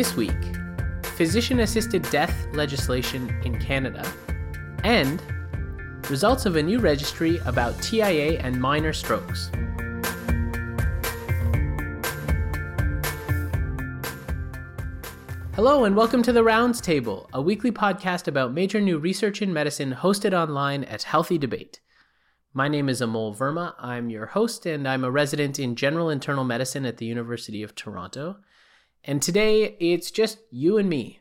This week, physician assisted death legislation in Canada, and results of a new registry about TIA and minor strokes. Hello, and welcome to the Rounds Table, a weekly podcast about major new research in medicine hosted online at Healthy Debate. My name is Amol Verma. I'm your host, and I'm a resident in general internal medicine at the University of Toronto. And today it's just you and me.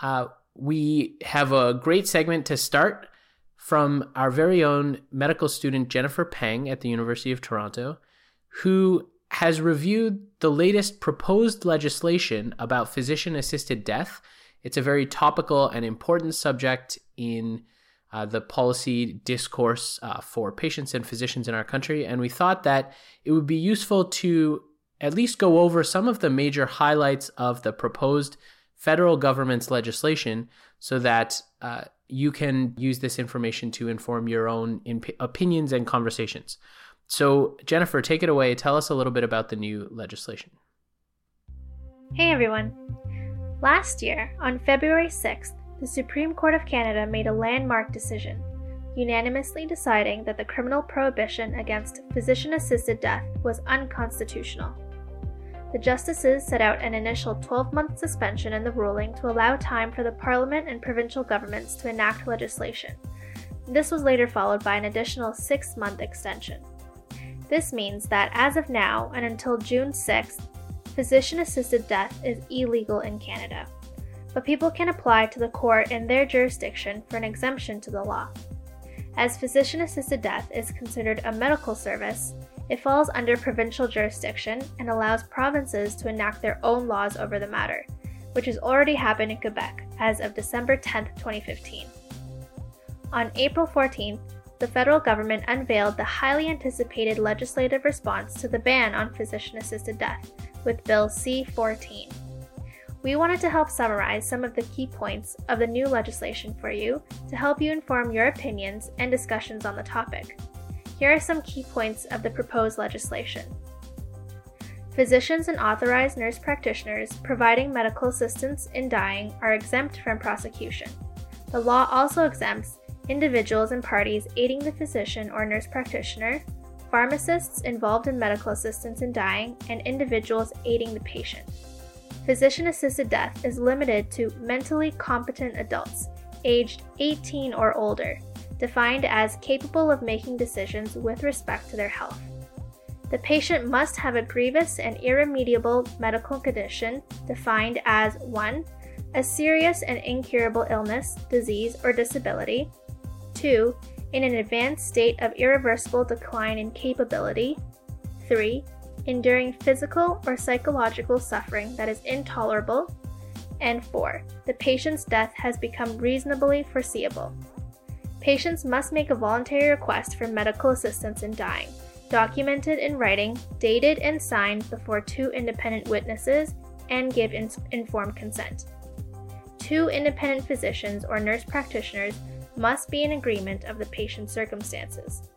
Uh, we have a great segment to start from our very own medical student Jennifer Peng at the University of Toronto, who has reviewed the latest proposed legislation about physician assisted death. It's a very topical and important subject in uh, the policy discourse uh, for patients and physicians in our country. And we thought that it would be useful to at least go over some of the major highlights of the proposed federal government's legislation so that uh, you can use this information to inform your own opinions and conversations. So, Jennifer, take it away. Tell us a little bit about the new legislation. Hey everyone. Last year, on February 6th, the Supreme Court of Canada made a landmark decision, unanimously deciding that the criminal prohibition against physician assisted death was unconstitutional. The justices set out an initial 12 month suspension in the ruling to allow time for the Parliament and provincial governments to enact legislation. This was later followed by an additional six month extension. This means that as of now and until June 6th, physician assisted death is illegal in Canada. But people can apply to the court in their jurisdiction for an exemption to the law. As physician assisted death is considered a medical service, it falls under provincial jurisdiction and allows provinces to enact their own laws over the matter, which has already happened in Quebec as of December 10, 2015. On April 14th, the federal government unveiled the highly anticipated legislative response to the ban on physician assisted death with Bill C 14. We wanted to help summarize some of the key points of the new legislation for you to help you inform your opinions and discussions on the topic. Here are some key points of the proposed legislation. Physicians and authorized nurse practitioners providing medical assistance in dying are exempt from prosecution. The law also exempts individuals and parties aiding the physician or nurse practitioner, pharmacists involved in medical assistance in dying, and individuals aiding the patient. Physician assisted death is limited to mentally competent adults, aged 18 or older, defined as capable of making decisions with respect to their health. The patient must have a grievous and irremediable medical condition defined as 1. A serious and incurable illness, disease, or disability, 2. In an advanced state of irreversible decline in capability. 3. Enduring physical or psychological suffering that is intolerable. And 4. The patient's death has become reasonably foreseeable. Patients must make a voluntary request for medical assistance in dying, documented in writing, dated and signed before two independent witnesses, and give in- informed consent. Two independent physicians or nurse practitioners must be in agreement of the patient's circumstances.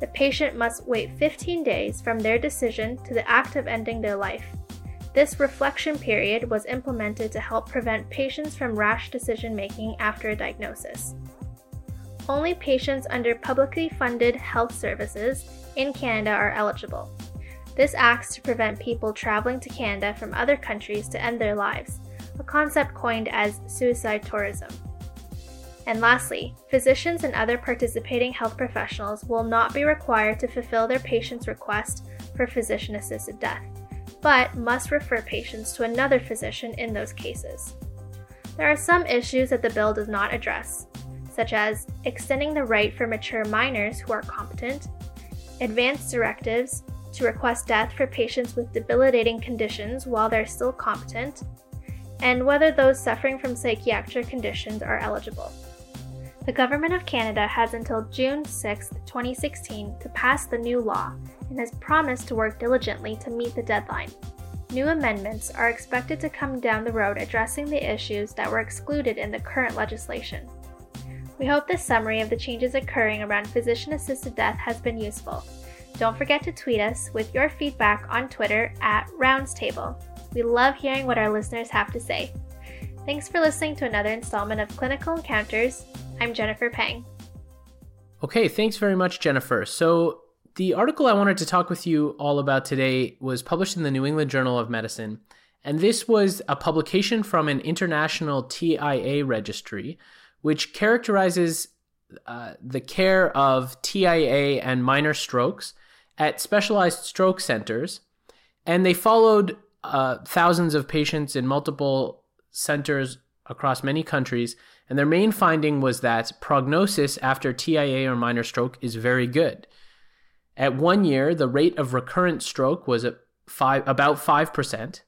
The patient must wait 15 days from their decision to the act of ending their life. This reflection period was implemented to help prevent patients from rash decision making after a diagnosis. Only patients under publicly funded health services in Canada are eligible. This acts to prevent people traveling to Canada from other countries to end their lives, a concept coined as suicide tourism. And lastly, physicians and other participating health professionals will not be required to fulfill their patient's request for physician assisted death, but must refer patients to another physician in those cases. There are some issues that the bill does not address, such as extending the right for mature minors who are competent, advanced directives to request death for patients with debilitating conditions while they're still competent, and whether those suffering from psychiatric conditions are eligible. The Government of Canada has until June 6, 2016 to pass the new law and has promised to work diligently to meet the deadline. New amendments are expected to come down the road addressing the issues that were excluded in the current legislation. We hope this summary of the changes occurring around physician assisted death has been useful. Don't forget to tweet us with your feedback on Twitter at Roundstable. We love hearing what our listeners have to say. Thanks for listening to another installment of Clinical Encounters. I'm Jennifer Pang. Okay, thanks very much, Jennifer. So, the article I wanted to talk with you all about today was published in the New England Journal of Medicine. And this was a publication from an international TIA registry, which characterizes uh, the care of TIA and minor strokes at specialized stroke centers. And they followed uh, thousands of patients in multiple centers across many countries. And their main finding was that prognosis after TIA or minor stroke is very good. At one year, the rate of recurrent stroke was five, about 5%.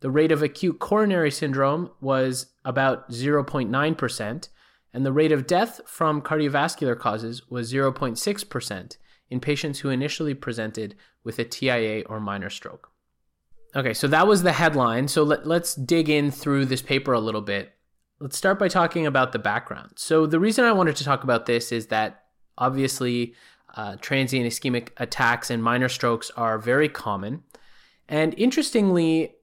The rate of acute coronary syndrome was about 0.9%, and the rate of death from cardiovascular causes was 0.6% in patients who initially presented with a TIA or minor stroke. Okay, so that was the headline. So let, us dig in through this paper a little bit. Let's start by talking about the background. So, the reason I wanted to talk about this is that obviously uh, transient ischemic attacks and minor strokes are very common. And interestingly,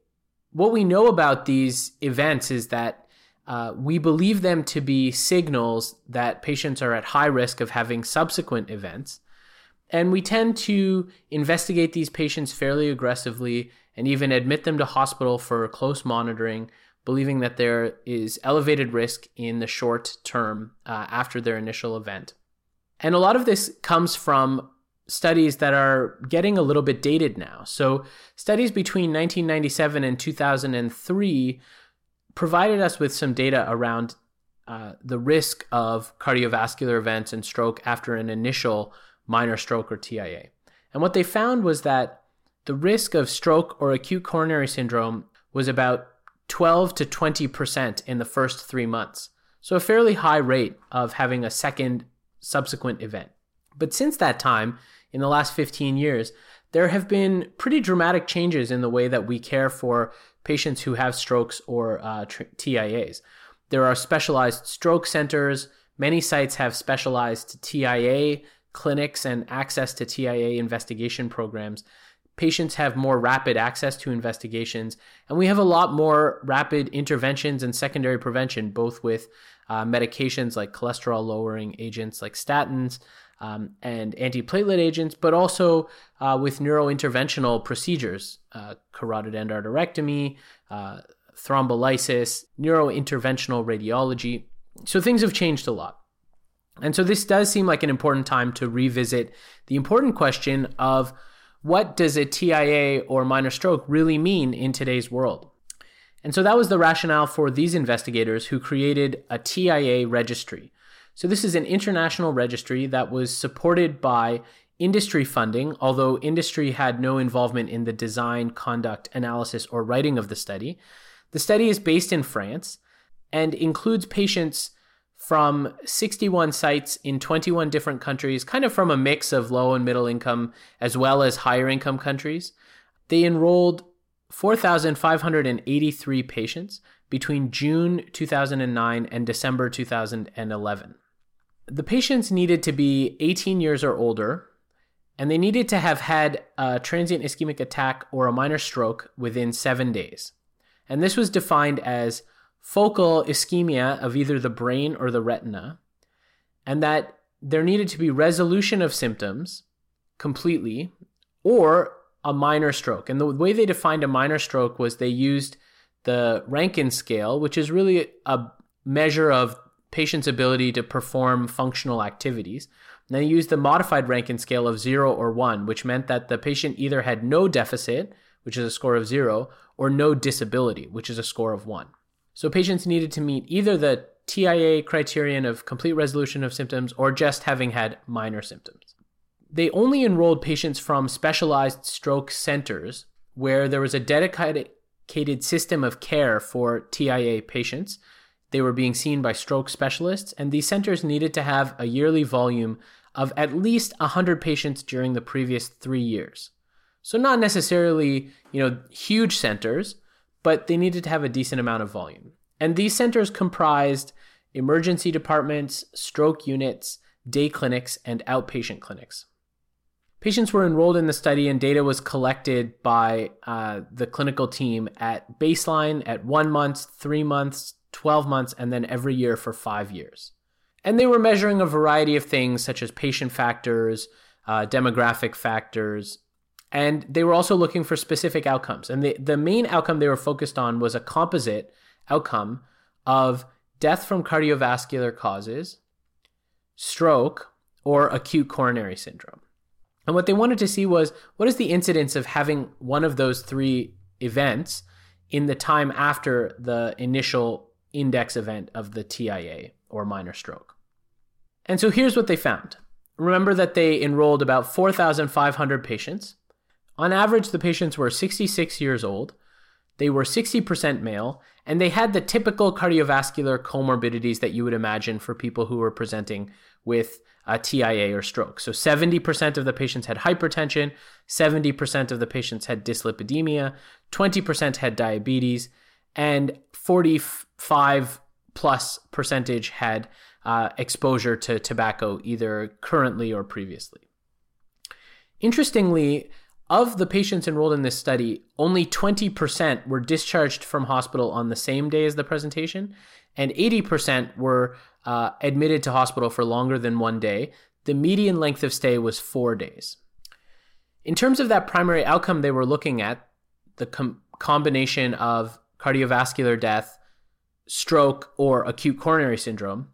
what we know about these events is that uh, we believe them to be signals that patients are at high risk of having subsequent events. And we tend to investigate these patients fairly aggressively and even admit them to hospital for close monitoring, believing that there is elevated risk in the short term uh, after their initial event. And a lot of this comes from studies that are getting a little bit dated now. So, studies between 1997 and 2003 provided us with some data around uh, the risk of cardiovascular events and stroke after an initial minor stroke or TIA. And what they found was that the risk of stroke or acute coronary syndrome was about 12 to 20% in the first three months. So, a fairly high rate of having a second subsequent event. But since that time, in the last 15 years, there have been pretty dramatic changes in the way that we care for patients who have strokes or uh, TIAs. There are specialized stroke centers. Many sites have specialized TIA clinics and access to TIA investigation programs. Patients have more rapid access to investigations, and we have a lot more rapid interventions and secondary prevention, both with uh, medications like cholesterol lowering agents like statins, um, and antiplatelet agents, but also uh, with neurointerventional procedures, uh, carotid endarterectomy, uh, thrombolysis, neurointerventional radiology. So things have changed a lot. And so this does seem like an important time to revisit the important question of what does a TIA or minor stroke really mean in today's world? And so that was the rationale for these investigators who created a TIA registry. So, this is an international registry that was supported by industry funding, although industry had no involvement in the design, conduct, analysis, or writing of the study. The study is based in France and includes patients from 61 sites in 21 different countries, kind of from a mix of low and middle income as well as higher income countries. They enrolled 4,583 patients between June 2009 and December 2011 the patients needed to be 18 years or older, and they needed to have had a transient ischemic attack or a minor stroke within seven days. And this was defined as focal ischemia of either the brain or the retina, and that there needed to be resolution of symptoms completely or a minor stroke. And the way they defined a minor stroke was they used the Rankin scale, which is really a measure of patient's ability to perform functional activities. And they used the modified Rankin scale of 0 or 1, which meant that the patient either had no deficit, which is a score of 0, or no disability, which is a score of 1. So patients needed to meet either the TIA criterion of complete resolution of symptoms or just having had minor symptoms. They only enrolled patients from specialized stroke centers where there was a dedicated system of care for TIA patients they were being seen by stroke specialists, and these centers needed to have a yearly volume of at least 100 patients during the previous three years. So, not necessarily, you know, huge centers, but they needed to have a decent amount of volume. And these centers comprised emergency departments, stroke units, day clinics, and outpatient clinics. Patients were enrolled in the study, and data was collected by uh, the clinical team at baseline, at one month, three months, 12 months, and then every year for five years. And they were measuring a variety of things such as patient factors, uh, demographic factors, and they were also looking for specific outcomes. And the, the main outcome they were focused on was a composite outcome of death from cardiovascular causes, stroke, or acute coronary syndrome. And what they wanted to see was what is the incidence of having one of those three events in the time after the initial index event of the TIA or minor stroke. And so here's what they found. Remember that they enrolled about 4,500 patients. On average, the patients were 66 years old, they were 60% male, and they had the typical cardiovascular comorbidities that you would imagine for people who were presenting with a TIA or stroke. So 70% of the patients had hypertension, 70% of the patients had dyslipidemia, 20% had diabetes, and 45 plus percentage had uh, exposure to tobacco either currently or previously. Interestingly, of the patients enrolled in this study, only 20% were discharged from hospital on the same day as the presentation, and 80% were uh, admitted to hospital for longer than one day. The median length of stay was four days. In terms of that primary outcome they were looking at, the com- combination of cardiovascular death, stroke, or acute coronary syndrome,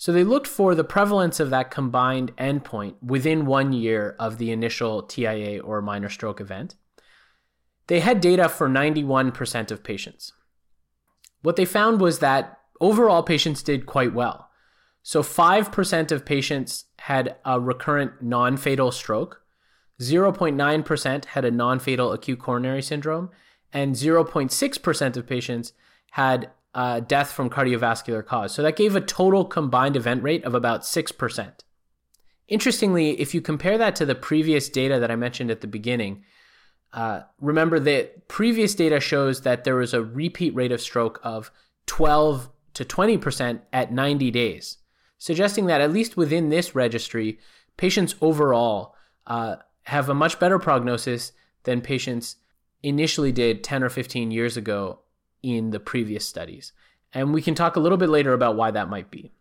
so they looked for the prevalence of that combined endpoint within one year of the initial TIA or minor stroke event. They had data for 91% of patients. What they found was that overall patients did quite well. So 5% of patients had a recurrent non fatal stroke, 0.9% had a non fatal acute coronary syndrome, and 0.6% of patients had uh, death from cardiovascular cause. So that gave a total combined event rate of about 6%. Interestingly, if you compare that to the previous data that I mentioned at the beginning, uh, remember that previous data shows that there was a repeat rate of stroke of 12 to 20% at 90 days, suggesting that at least within this registry, patients overall uh, have a much better prognosis than patients initially did 10 or 15 years ago in the previous studies. And we can talk a little bit later about why that might be.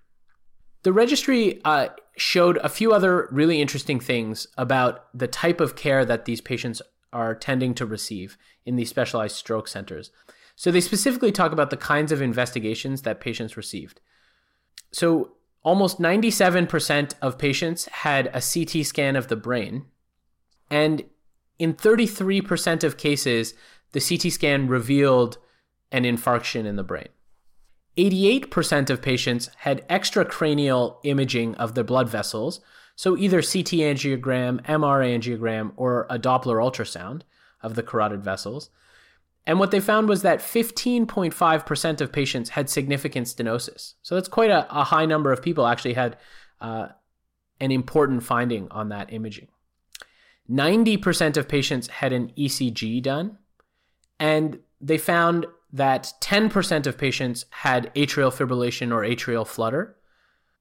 The registry uh, showed a few other really interesting things about the type of care that these patients are tending to receive in these specialized stroke centers. So they specifically talk about the kinds of investigations that patients received. So almost 97% of patients had a CT scan of the brain. And in 33% of cases, the CT scan revealed an infarction in the brain. 88% of patients had extracranial imaging of the blood vessels, so either CT angiogram, MR angiogram, or a Doppler ultrasound of the carotid vessels. And what they found was that 15.5% of patients had significant stenosis. So that's quite a, a high number of people actually had uh, an important finding on that imaging. 90% of patients had an ECG done, and they found that 10% of patients had atrial fibrillation or atrial flutter.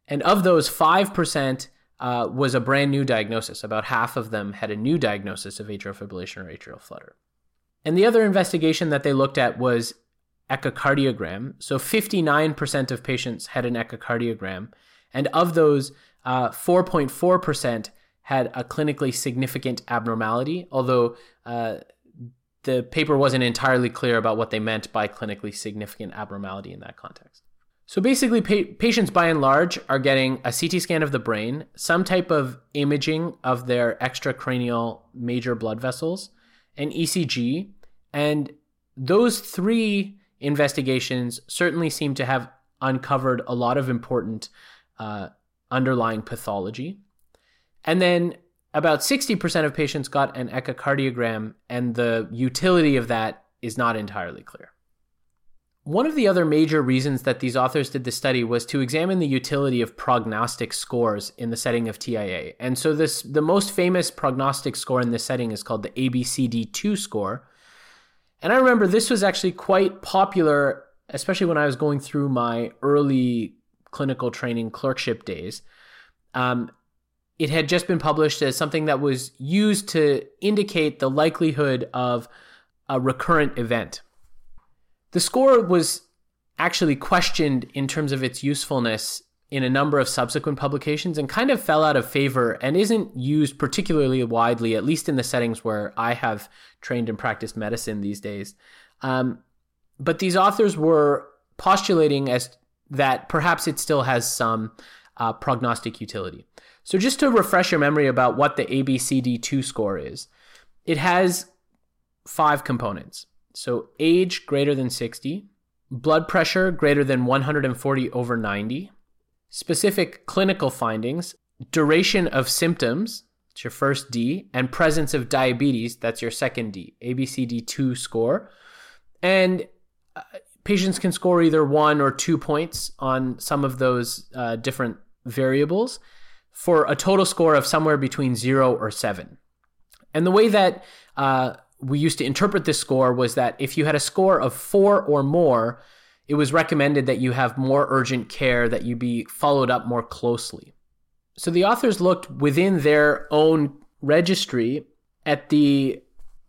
And of those, 5% uh, was a brand new diagnosis. About half of them had a new diagnosis of atrial fibrillation or atrial flutter. And the other investigation that they looked at was echocardiogram. So 59% of patients had an echocardiogram. And of those, uh, 4.4% had a clinically significant abnormality, although uh, the paper wasn't entirely clear about what they meant by clinically significant abnormality in that context. So basically, pa- patients by and large are getting a CT scan of the brain, some type of imaging of their extracranial major blood vessels, an ECG, and those three investigations certainly seem to have uncovered a lot of important uh, underlying pathology. And then about 60% of patients got an echocardiogram, and the utility of that is not entirely clear. One of the other major reasons that these authors did the study was to examine the utility of prognostic scores in the setting of TIA. And so this the most famous prognostic score in this setting is called the ABCD2 score. And I remember this was actually quite popular especially when I was going through my early clinical training clerkship days. Um, it had just been published as something that was used to indicate the likelihood of a recurrent event. The score was actually questioned in terms of its usefulness in a number of subsequent publications and kind of fell out of favor and isn't used particularly widely, at least in the settings where I have trained and practiced medicine these days. Um, but these authors were postulating as that perhaps it still has some uh, prognostic utility. So, just to refresh your memory about what the ABCD2 score is, it has five components. So, age greater than 60, blood pressure greater than 140 over 90, specific clinical findings, duration of symptoms, it's your first D, and presence of diabetes, that's your second D, ABCD2 score. And uh, patients can score either one or two points on some of those uh, different variables for a total score of somewhere between zero or seven. And the way that uh, we used to interpret this score was that if you had a score of four or more, it was recommended that you have more urgent care, that you be followed up more closely. So the authors looked within their own registry at the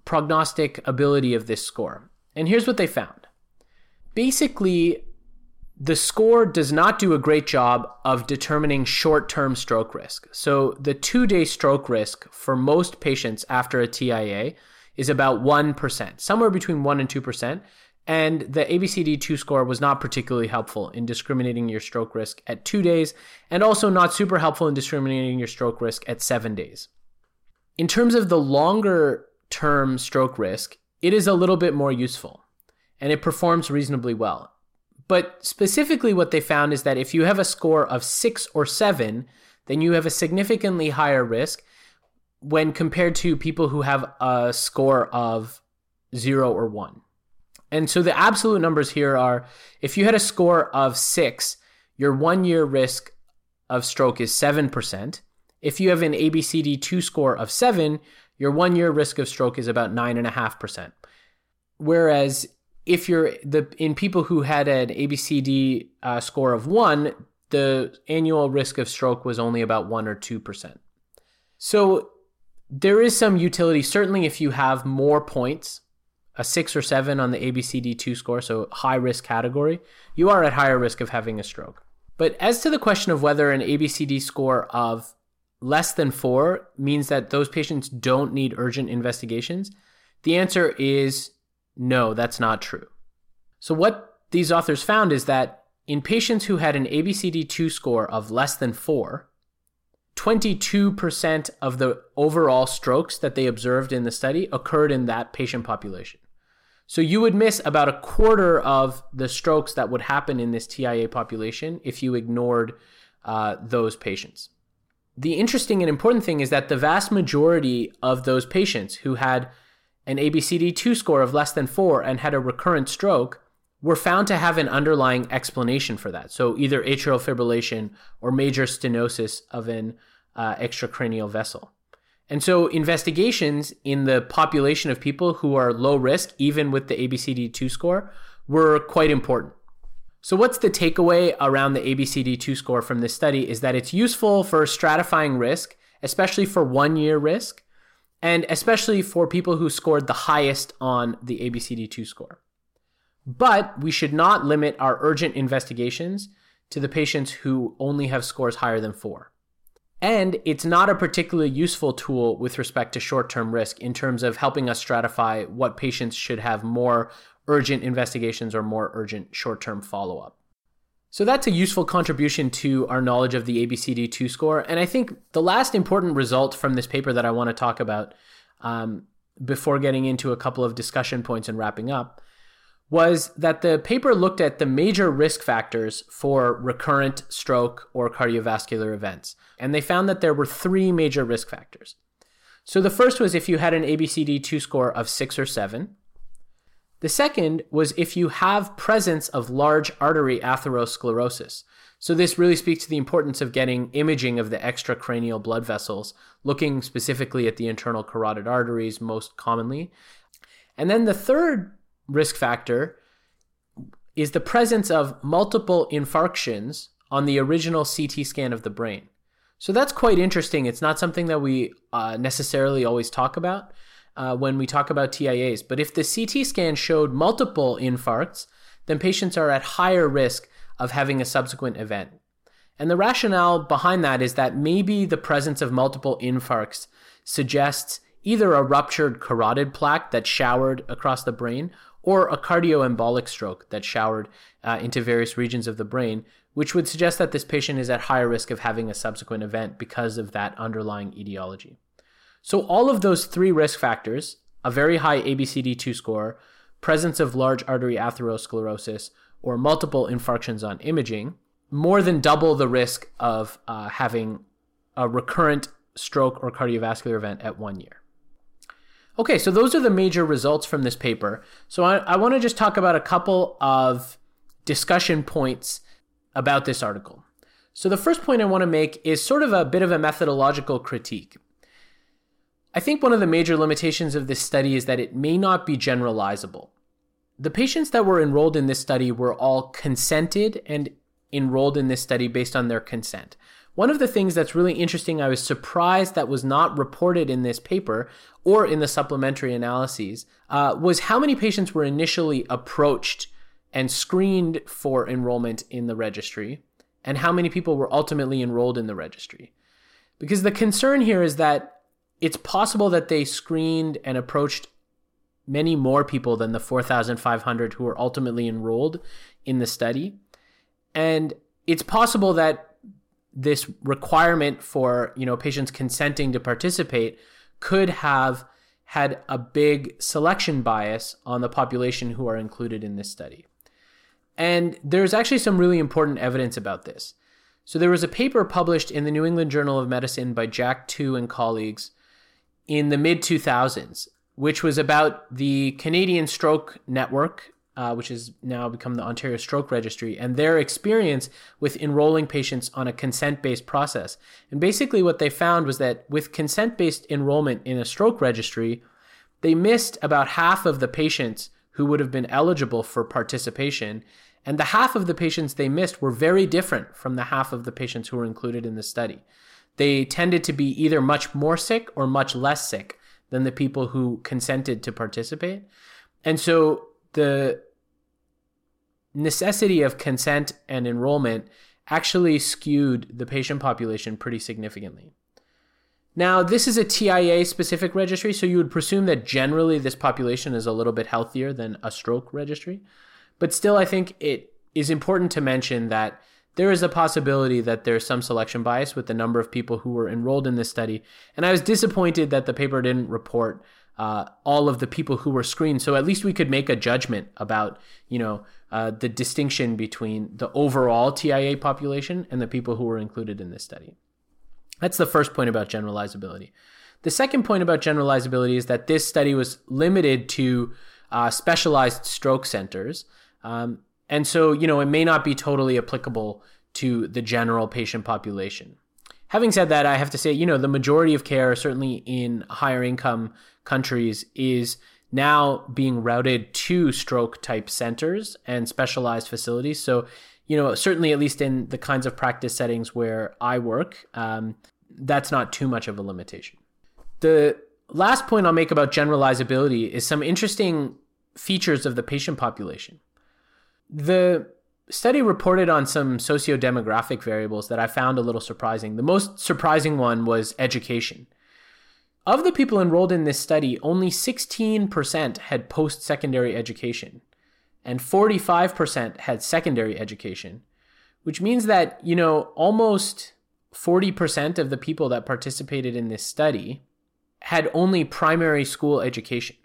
prognostic ability of this score. And here's what they found. Basically, the score does not do a great job of determining short term stroke risk. So, the two day stroke risk for most patients after a TIA is about 1%, somewhere between 1% and 2%. And the ABCD2 score was not particularly helpful in discriminating your stroke risk at two days, and also not super helpful in discriminating your stroke risk at seven days. In terms of the longer term stroke risk, it is a little bit more useful and it performs reasonably well. But specifically, what they found is that if you have a score of six or seven, then you have a significantly higher risk when compared to people who have a score of zero or one. And so the absolute numbers here are if you had a score of six, your one year risk of stroke is 7%. If you have an ABCD2 score of seven, your one year risk of stroke is about 9.5%. Whereas if you're the in people who had an ABCD uh, score of one, the annual risk of stroke was only about one or two percent. So there is some utility, certainly if you have more points, a six or seven on the ABCD2 score, so high risk category, you are at higher risk of having a stroke. But as to the question of whether an ABCD score of less than four means that those patients don't need urgent investigations, the answer is no, that's not true. So, what these authors found is that in patients who had an ABCD2 score of less than 4, 22% of the overall strokes that they observed in the study occurred in that patient population. So you would miss about a quarter of the strokes that would happen in this TIA population if you ignored uh, those patients. The interesting and important thing is that the vast majority of those patients who had an ABCD2 score of less than four and had a recurrent stroke were found to have an underlying explanation for that. So either atrial fibrillation or major stenosis of an uh, extracranial vessel. And so investigations in the population of people who are low risk, even with the ABCD2 score, were quite important. So, what's the takeaway around the ABCD2 score from this study is that it's useful for stratifying risk, especially for one year risk, and especially for people who scored the highest on the ABCD2 score. But we should not limit our urgent investigations to the patients who only have scores higher than four. And it's not a particularly useful tool with respect to short term risk in terms of helping us stratify what patients should have more urgent investigations or more urgent short term follow up. So that's a useful contribution to our knowledge of the ABCD2 score. And I think the last important result from this paper that I want to talk about um, before getting into a couple of discussion points and wrapping up was that the paper looked at the major risk factors for recurrent stroke or cardiovascular events. And they found that there were three major risk factors. So the first was if you had an ABCD2 score of six or seven. The second was if you have presence of large artery atherosclerosis. So this really speaks to the importance of getting imaging of the extracranial blood vessels, looking specifically at the internal carotid arteries most commonly. And then the third risk factor is the presence of multiple infarctions on the original CT scan of the brain. So that's quite interesting. It's not something that we uh, necessarily always talk about uh, when we talk about TIAs. But if the CT scan showed multiple infarcts, then patients are at higher risk of having a subsequent event. And the rationale behind that is that maybe the presence of multiple infarcts suggests either a ruptured carotid plaque that showered across the brain or a cardioembolic stroke that showered uh, into various regions of the brain, which would suggest that this patient is at higher risk of having a subsequent event because of that underlying etiology. So, all of those three risk factors a very high ABCD2 score, presence of large artery atherosclerosis, or multiple infarctions on imaging more than double the risk of uh, having a recurrent stroke or cardiovascular event at one year. Okay, so those are the major results from this paper. So I, I want to just talk about a couple of discussion points about this article. So the first point I want to make is sort of a bit of a methodological critique. I think one of the major limitations of this study is that it may not be generalizable. The patients that were enrolled in this study were all consented and enrolled in this study based on their consent. One of the things that's really interesting, I was surprised that was not reported in this paper or in the supplementary analyses, uh, was how many patients were initially approached and screened for enrollment in the registry, and how many people were ultimately enrolled in the registry. Because the concern here is that it's possible that they screened and approached many more people than the 4,500 who were ultimately enrolled in the study. And it's possible that this requirement for you know patients consenting to participate could have had a big selection bias on the population who are included in this study. And there's actually some really important evidence about this. So there was a paper published in the New England Journal of Medicine by Jack Tu and colleagues in the mid 2000s, which was about the Canadian Stroke Network uh, which has now become the Ontario Stroke Registry, and their experience with enrolling patients on a consent based process. And basically, what they found was that with consent based enrollment in a stroke registry, they missed about half of the patients who would have been eligible for participation. And the half of the patients they missed were very different from the half of the patients who were included in the study. They tended to be either much more sick or much less sick than the people who consented to participate. And so the necessity of consent and enrollment actually skewed the patient population pretty significantly. Now, this is a TIA specific registry, so you would presume that generally this population is a little bit healthier than a stroke registry. But still, I think it is important to mention that there is a possibility that there's some selection bias with the number of people who were enrolled in this study. And I was disappointed that the paper didn't report uh, all of the people who were screened. So at least we could make a judgment about, you know, uh, the distinction between the overall TIA population and the people who were included in this study. That's the first point about generalizability. The second point about generalizability is that this study was limited to uh, specialized stroke centers. Um, and so, you know, it may not be totally applicable to the general patient population. Having said that, I have to say, you know, the majority of care, certainly in higher income countries, is now being routed to stroke type centers and specialized facilities. So, you know, certainly at least in the kinds of practice settings where I work, um, that's not too much of a limitation. The last point I'll make about generalizability is some interesting features of the patient population. The study reported on some socio-demographic variables that I found a little surprising. The most surprising one was education. Of the people enrolled in this study, only 16% had post secondary education, and 45% had secondary education, which means that, you know, almost 40% of the people that participated in this study had only primary school education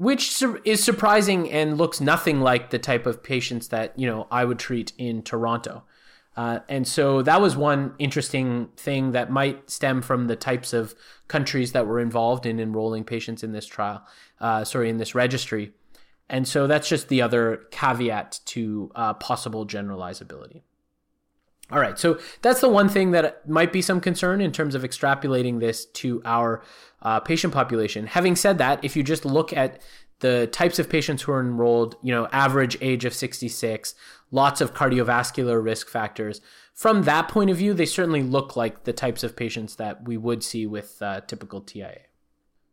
which is surprising and looks nothing like the type of patients that you know I would treat in Toronto. Uh, and so that was one interesting thing that might stem from the types of countries that were involved in enrolling patients in this trial, uh, sorry, in this registry. And so that's just the other caveat to uh, possible generalizability. All right, so that's the one thing that might be some concern in terms of extrapolating this to our uh, patient population. Having said that, if you just look at the types of patients who are enrolled, you know, average age of 66, lots of cardiovascular risk factors. From that point of view, they certainly look like the types of patients that we would see with uh, typical TIA.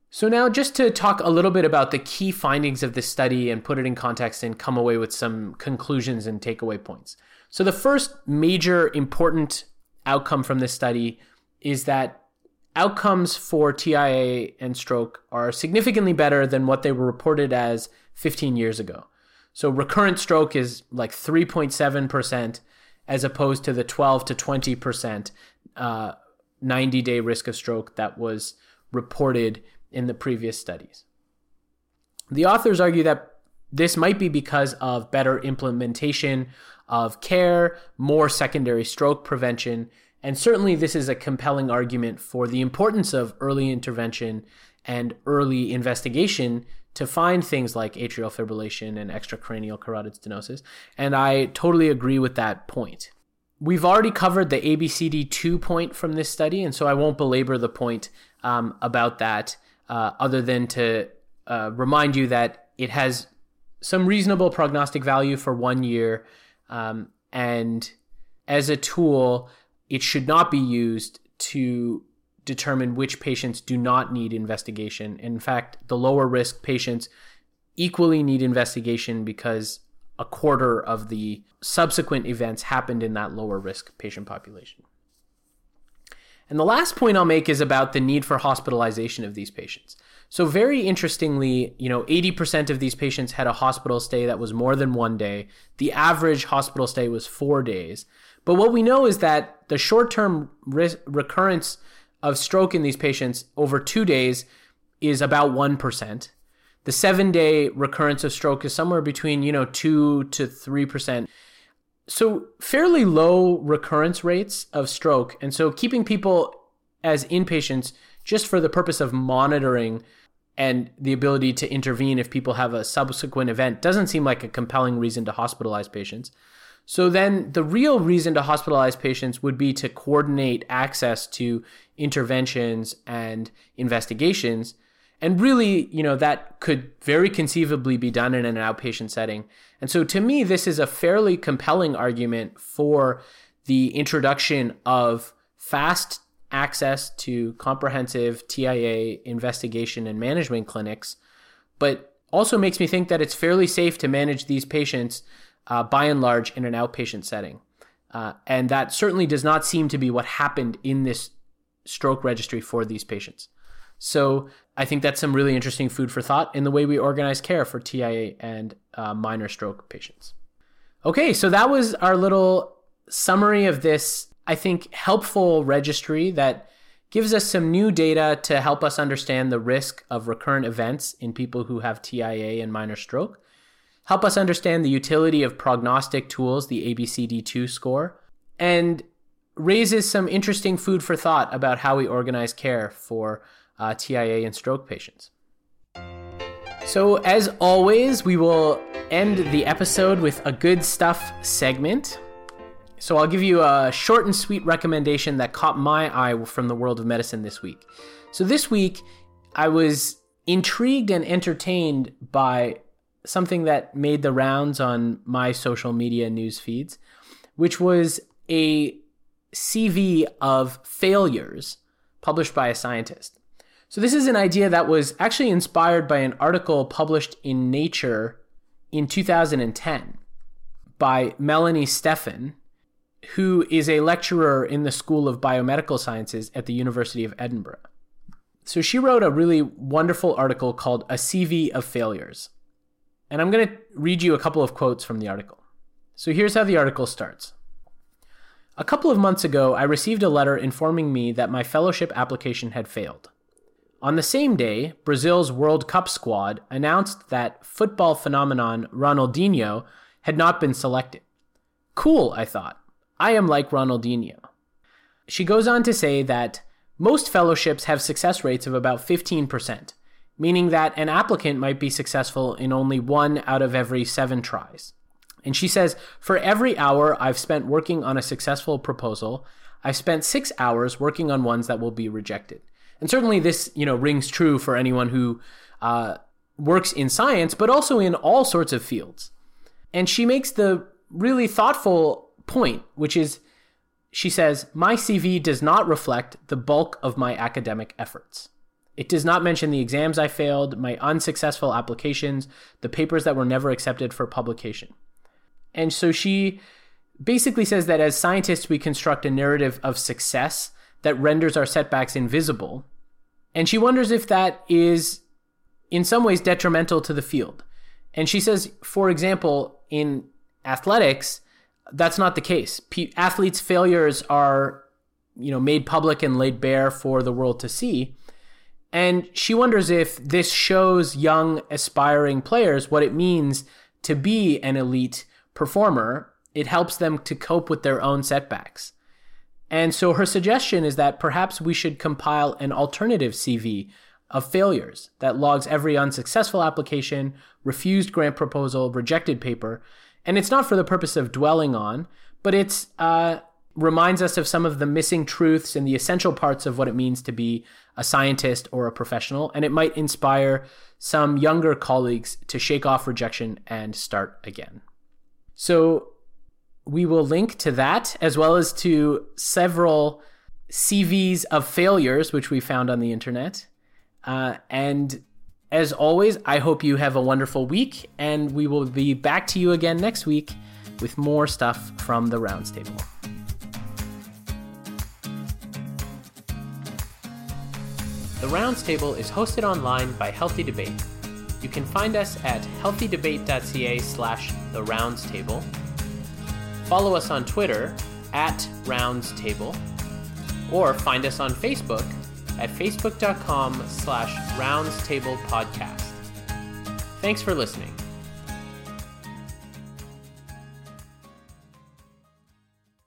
So, now just to talk a little bit about the key findings of this study and put it in context and come away with some conclusions and takeaway points. So, the first major important outcome from this study is that outcomes for TIA and stroke are significantly better than what they were reported as 15 years ago. So, recurrent stroke is like 3.7% as opposed to the 12 to 20% uh, 90 day risk of stroke that was reported in the previous studies. The authors argue that this might be because of better implementation of care, more secondary stroke prevention, and certainly this is a compelling argument for the importance of early intervention and early investigation to find things like atrial fibrillation and extracranial carotid stenosis. And I totally agree with that point. We've already covered the ABCD2 point from this study, and so I won't belabor the point um, about that uh, other than to uh, remind you that it has some reasonable prognostic value for one year. Um, and as a tool, it should not be used to determine which patients do not need investigation. In fact, the lower risk patients equally need investigation because a quarter of the subsequent events happened in that lower risk patient population. And the last point I'll make is about the need for hospitalization of these patients. So very interestingly, you know, 80% of these patients had a hospital stay that was more than 1 day. The average hospital stay was 4 days. But what we know is that the short-term re- recurrence of stroke in these patients over 2 days is about 1%. The 7-day recurrence of stroke is somewhere between, you know, 2 to 3% so fairly low recurrence rates of stroke and so keeping people as inpatients just for the purpose of monitoring and the ability to intervene if people have a subsequent event doesn't seem like a compelling reason to hospitalize patients so then the real reason to hospitalize patients would be to coordinate access to interventions and investigations and really, you know, that could very conceivably be done in an outpatient setting. And so to me, this is a fairly compelling argument for the introduction of fast access to comprehensive TIA investigation and management clinics, but also makes me think that it's fairly safe to manage these patients uh, by and large in an outpatient setting. Uh, and that certainly does not seem to be what happened in this stroke registry for these patients. So I think that's some really interesting food for thought in the way we organize care for TIA and uh, minor stroke patients. Okay, so that was our little summary of this, I think, helpful registry that gives us some new data to help us understand the risk of recurrent events in people who have TIA and minor stroke, help us understand the utility of prognostic tools, the ABCD2 score, and raises some interesting food for thought about how we organize care for uh, TIA and stroke patients. So, as always, we will end the episode with a good stuff segment. So, I'll give you a short and sweet recommendation that caught my eye from the world of medicine this week. So, this week, I was intrigued and entertained by something that made the rounds on my social media news feeds, which was a CV of failures published by a scientist. So, this is an idea that was actually inspired by an article published in Nature in 2010 by Melanie Stefan, who is a lecturer in the School of Biomedical Sciences at the University of Edinburgh. So, she wrote a really wonderful article called A CV of Failures. And I'm going to read you a couple of quotes from the article. So, here's how the article starts. A couple of months ago, I received a letter informing me that my fellowship application had failed. On the same day, Brazil's World Cup squad announced that football phenomenon Ronaldinho had not been selected. Cool, I thought. I am like Ronaldinho. She goes on to say that most fellowships have success rates of about 15%, meaning that an applicant might be successful in only one out of every seven tries. And she says, for every hour I've spent working on a successful proposal, I've spent six hours working on ones that will be rejected and certainly this you know rings true for anyone who uh, works in science, but also in all sorts of fields. And she makes the really thoughtful point, which is she says, My CV does not reflect the bulk of my academic efforts. It does not mention the exams I failed, my unsuccessful applications, the papers that were never accepted for publication. And so she basically says that as scientists, we construct a narrative of success that renders our setbacks invisible. And she wonders if that is in some ways detrimental to the field. And she says, for example, in athletics, that's not the case. P- athletes' failures are, you know, made public and laid bare for the world to see. And she wonders if this shows young aspiring players what it means to be an elite performer. It helps them to cope with their own setbacks. And so her suggestion is that perhaps we should compile an alternative CV of failures that logs every unsuccessful application, refused grant proposal, rejected paper. And it's not for the purpose of dwelling on, but it's uh, reminds us of some of the missing truths and the essential parts of what it means to be a scientist or a professional. And it might inspire some younger colleagues to shake off rejection and start again. So we will link to that as well as to several CVs of failures, which we found on the internet. Uh, and as always, I hope you have a wonderful week, and we will be back to you again next week with more stuff from the Rounds The Rounds Table is hosted online by Healthy Debate. You can find us at healthydebate.ca slash the rounds table. Follow us on Twitter at rounds table, or find us on Facebook at facebook.com slash roundstable podcast. Thanks for listening.